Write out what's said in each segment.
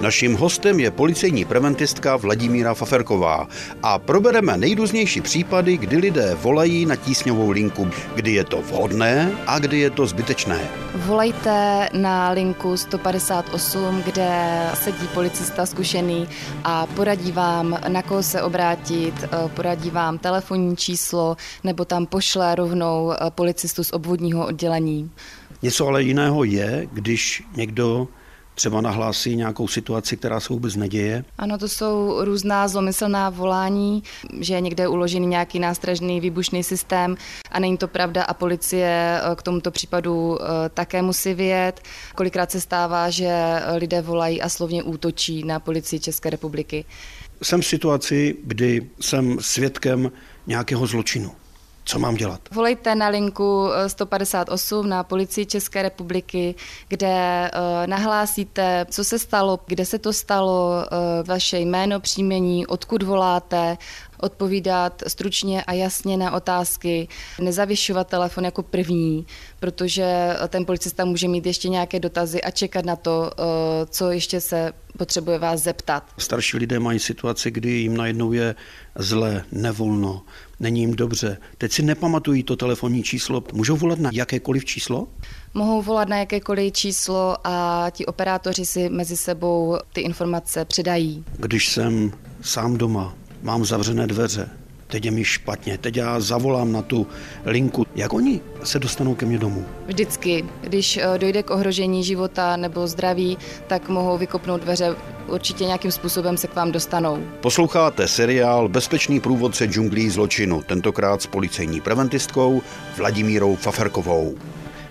Naším hostem je policejní preventistka Vladimíra Faferková a probereme nejrůznější případy, kdy lidé volají na tísňovou linku, kdy je to vhodné a kdy je to zbytečné. Volejte na linku 158, kde sedí policista zkušený a poradí vám, na koho se obrátit, eh, poradí vám telefonní číslo nebo tam pošle rovnou eh, policistu z obvodního oddělení. Něco ale jiného je, když někdo třeba nahlásí nějakou situaci, která se vůbec neděje? Ano, to jsou různá zlomyslná volání, že je někde uložený nějaký nástražný výbušný systém a není to pravda a policie eh, k tomuto případu eh, také musí vyjet. Kolikrát se stává, že lidé volají a slovně útočí na policii České republiky. Jsem v situaci, kdy jsem svědkem nějakého zločinu. Co mám dělat? Volejte na linku 158 eh, na policii České republiky, kde uh, nahlásíte, co se stalo, kde se to stalo, uh, vaše jméno, příjmení, odkud voláte, odpovídat stručně a jasně na otázky, nezavěšovat telefon jako první, protože ten policista může mít ještě nějaké dotazy a čekat na to, co ještě se potřebuje vás zeptat. Starší lidé mají situaci, kdy jim najednou je zle, nevolno, není jim dobře. Teď si nepamatují to telefonní číslo. Můžou volat na jakékoliv číslo? Mohou volat na jakékoliv číslo a ti operátoři si mezi sebou ty informace předají. Když jsem sám doma, mám zavřené dveře, teď je mi špatně, teď já zavolám na tu linku. Jak oni se dostanou ke mně domů? Vždycky, když eh, dojde k ohrožení života nebo zdraví, tak mohou vykopnout dveře, určitě nějakým způsobem se k vám dostanou. Posloucháte seriál Bezpečný průvodce džunglí zločinu, tentokrát s policejní preventistkou Vladimírou Faferkovou.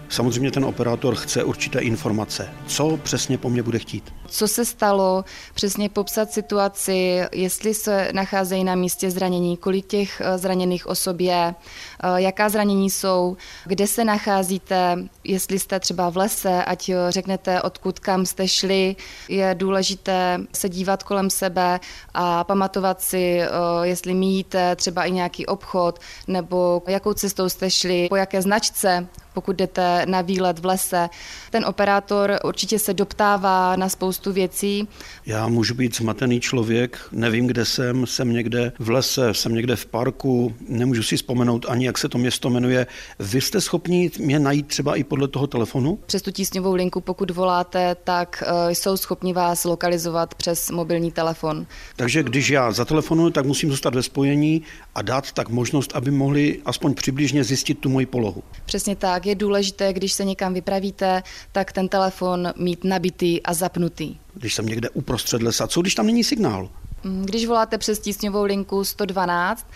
Samozřejmě ten operátor chce určité informace. Co přesně po mně bude chtít? Co se stalo, přesně popsat situaci, jestli se nacházejí na místě zranění, kolik těch eh, zraněných osob je, eh, jaká zranění jsou, kde se nacházíte, jestli jste třeba v lese, ať eh, řeknete, odkud kam jste šli. Je důležité se dívat kolem sebe a pamatovat si, jestli míjíte třeba i nějaký obchod, nebo jakou cestou jste šli, po jaké značce pokud jdete na výlet v lese. Ten operátor určitě se doptává na spoustu věcí. Já můžu být zmatený člověk, nevím, kde jsem, jsem někde v lese, jsem někde v parku, nemůžu si vzpomenout ani, jak se to město jmenuje. Vy jste schopni mě najít třeba i podle toho telefonu? Přes tu tísňovou linku, pokud voláte, tak eh, jsou schopni vás lokalizovat přes mobilní telefon. Takže když já zatelefonuji, tak musím zůstat ve spojení a dát tak možnost, aby mohli aspoň přibližně zjistit tu moji polohu. Přesně tak je důležité, když se někam vypravíte, tak ten telefon mít nabitý a zapnutý. Když jsem někde uprostřed lesa, co když tam není signál? Mm, když voláte přes tísňovou linku 112,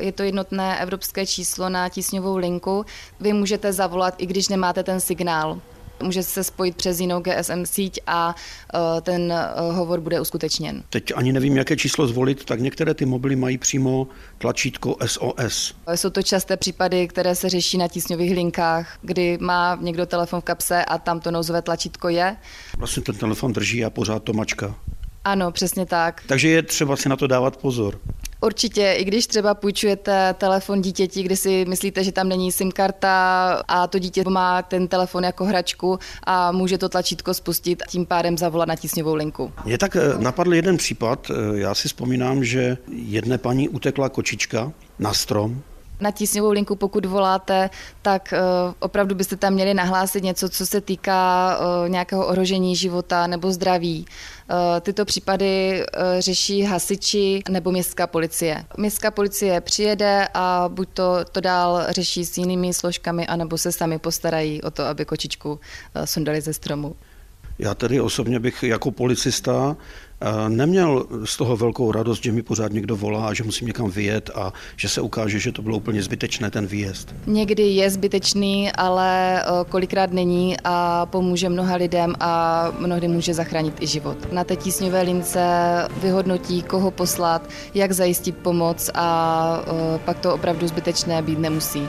je to jednotné evropské číslo na tísňovou linku. Vy můžete zavolat, i když nemáte ten signál. Může se spojit přes jinou GSM síť a e, ten e, hovor bude uskutečněn. Teď ani nevím, jaké číslo zvolit, tak některé ty mobily mají přímo tlačítko SOS. Jsou to časté případy, které se řeší na tísňových linkách, kdy má někdo telefon v kapse a tam to nouzové tlačítko je. Vlastně ten telefon drží a pořád to mačka. Ano, přesně tak. Takže je třeba si na to dávat pozor. Určitě, i když třeba půjčujete telefon dítěti, kde si myslíte, že tam není SIM karta a to dítě má ten telefon jako hračku a může to tlačítko spustit a tím pádem zavolat na tísňovou linku. Mě tak eh, napadl jeden případ. Eh, já si vzpomínám, že jedné paní utekla kočička na strom, na tísňovou linku, pokud voláte, tak uh, opravdu byste tam měli nahlásit něco, co se týká uh, nějakého ohrožení života nebo zdraví. Uh, tyto případy řeší hasiči nebo městská policie. Městská policie přijede a buď to, to dál řeší s jinými složkami, anebo se sami postarají o to, aby kočičku sundali ze stromu. Já tedy osobně bych jako policista eh, neměl z toho velkou radost, že mi pořád někdo volá a že musím někam vyjet a že se ukáže, že to bylo úplně zbytečné ten výjezd. Někdy je zbytečný, ale eh, kolikrát není a pomůže mnoha lidem a mnohdy může zachránit i život. Na té tísňové lince vyhodnotí, koho poslat, jak zajistit pomoc a eh, pak to opravdu zbytečné být nemusí.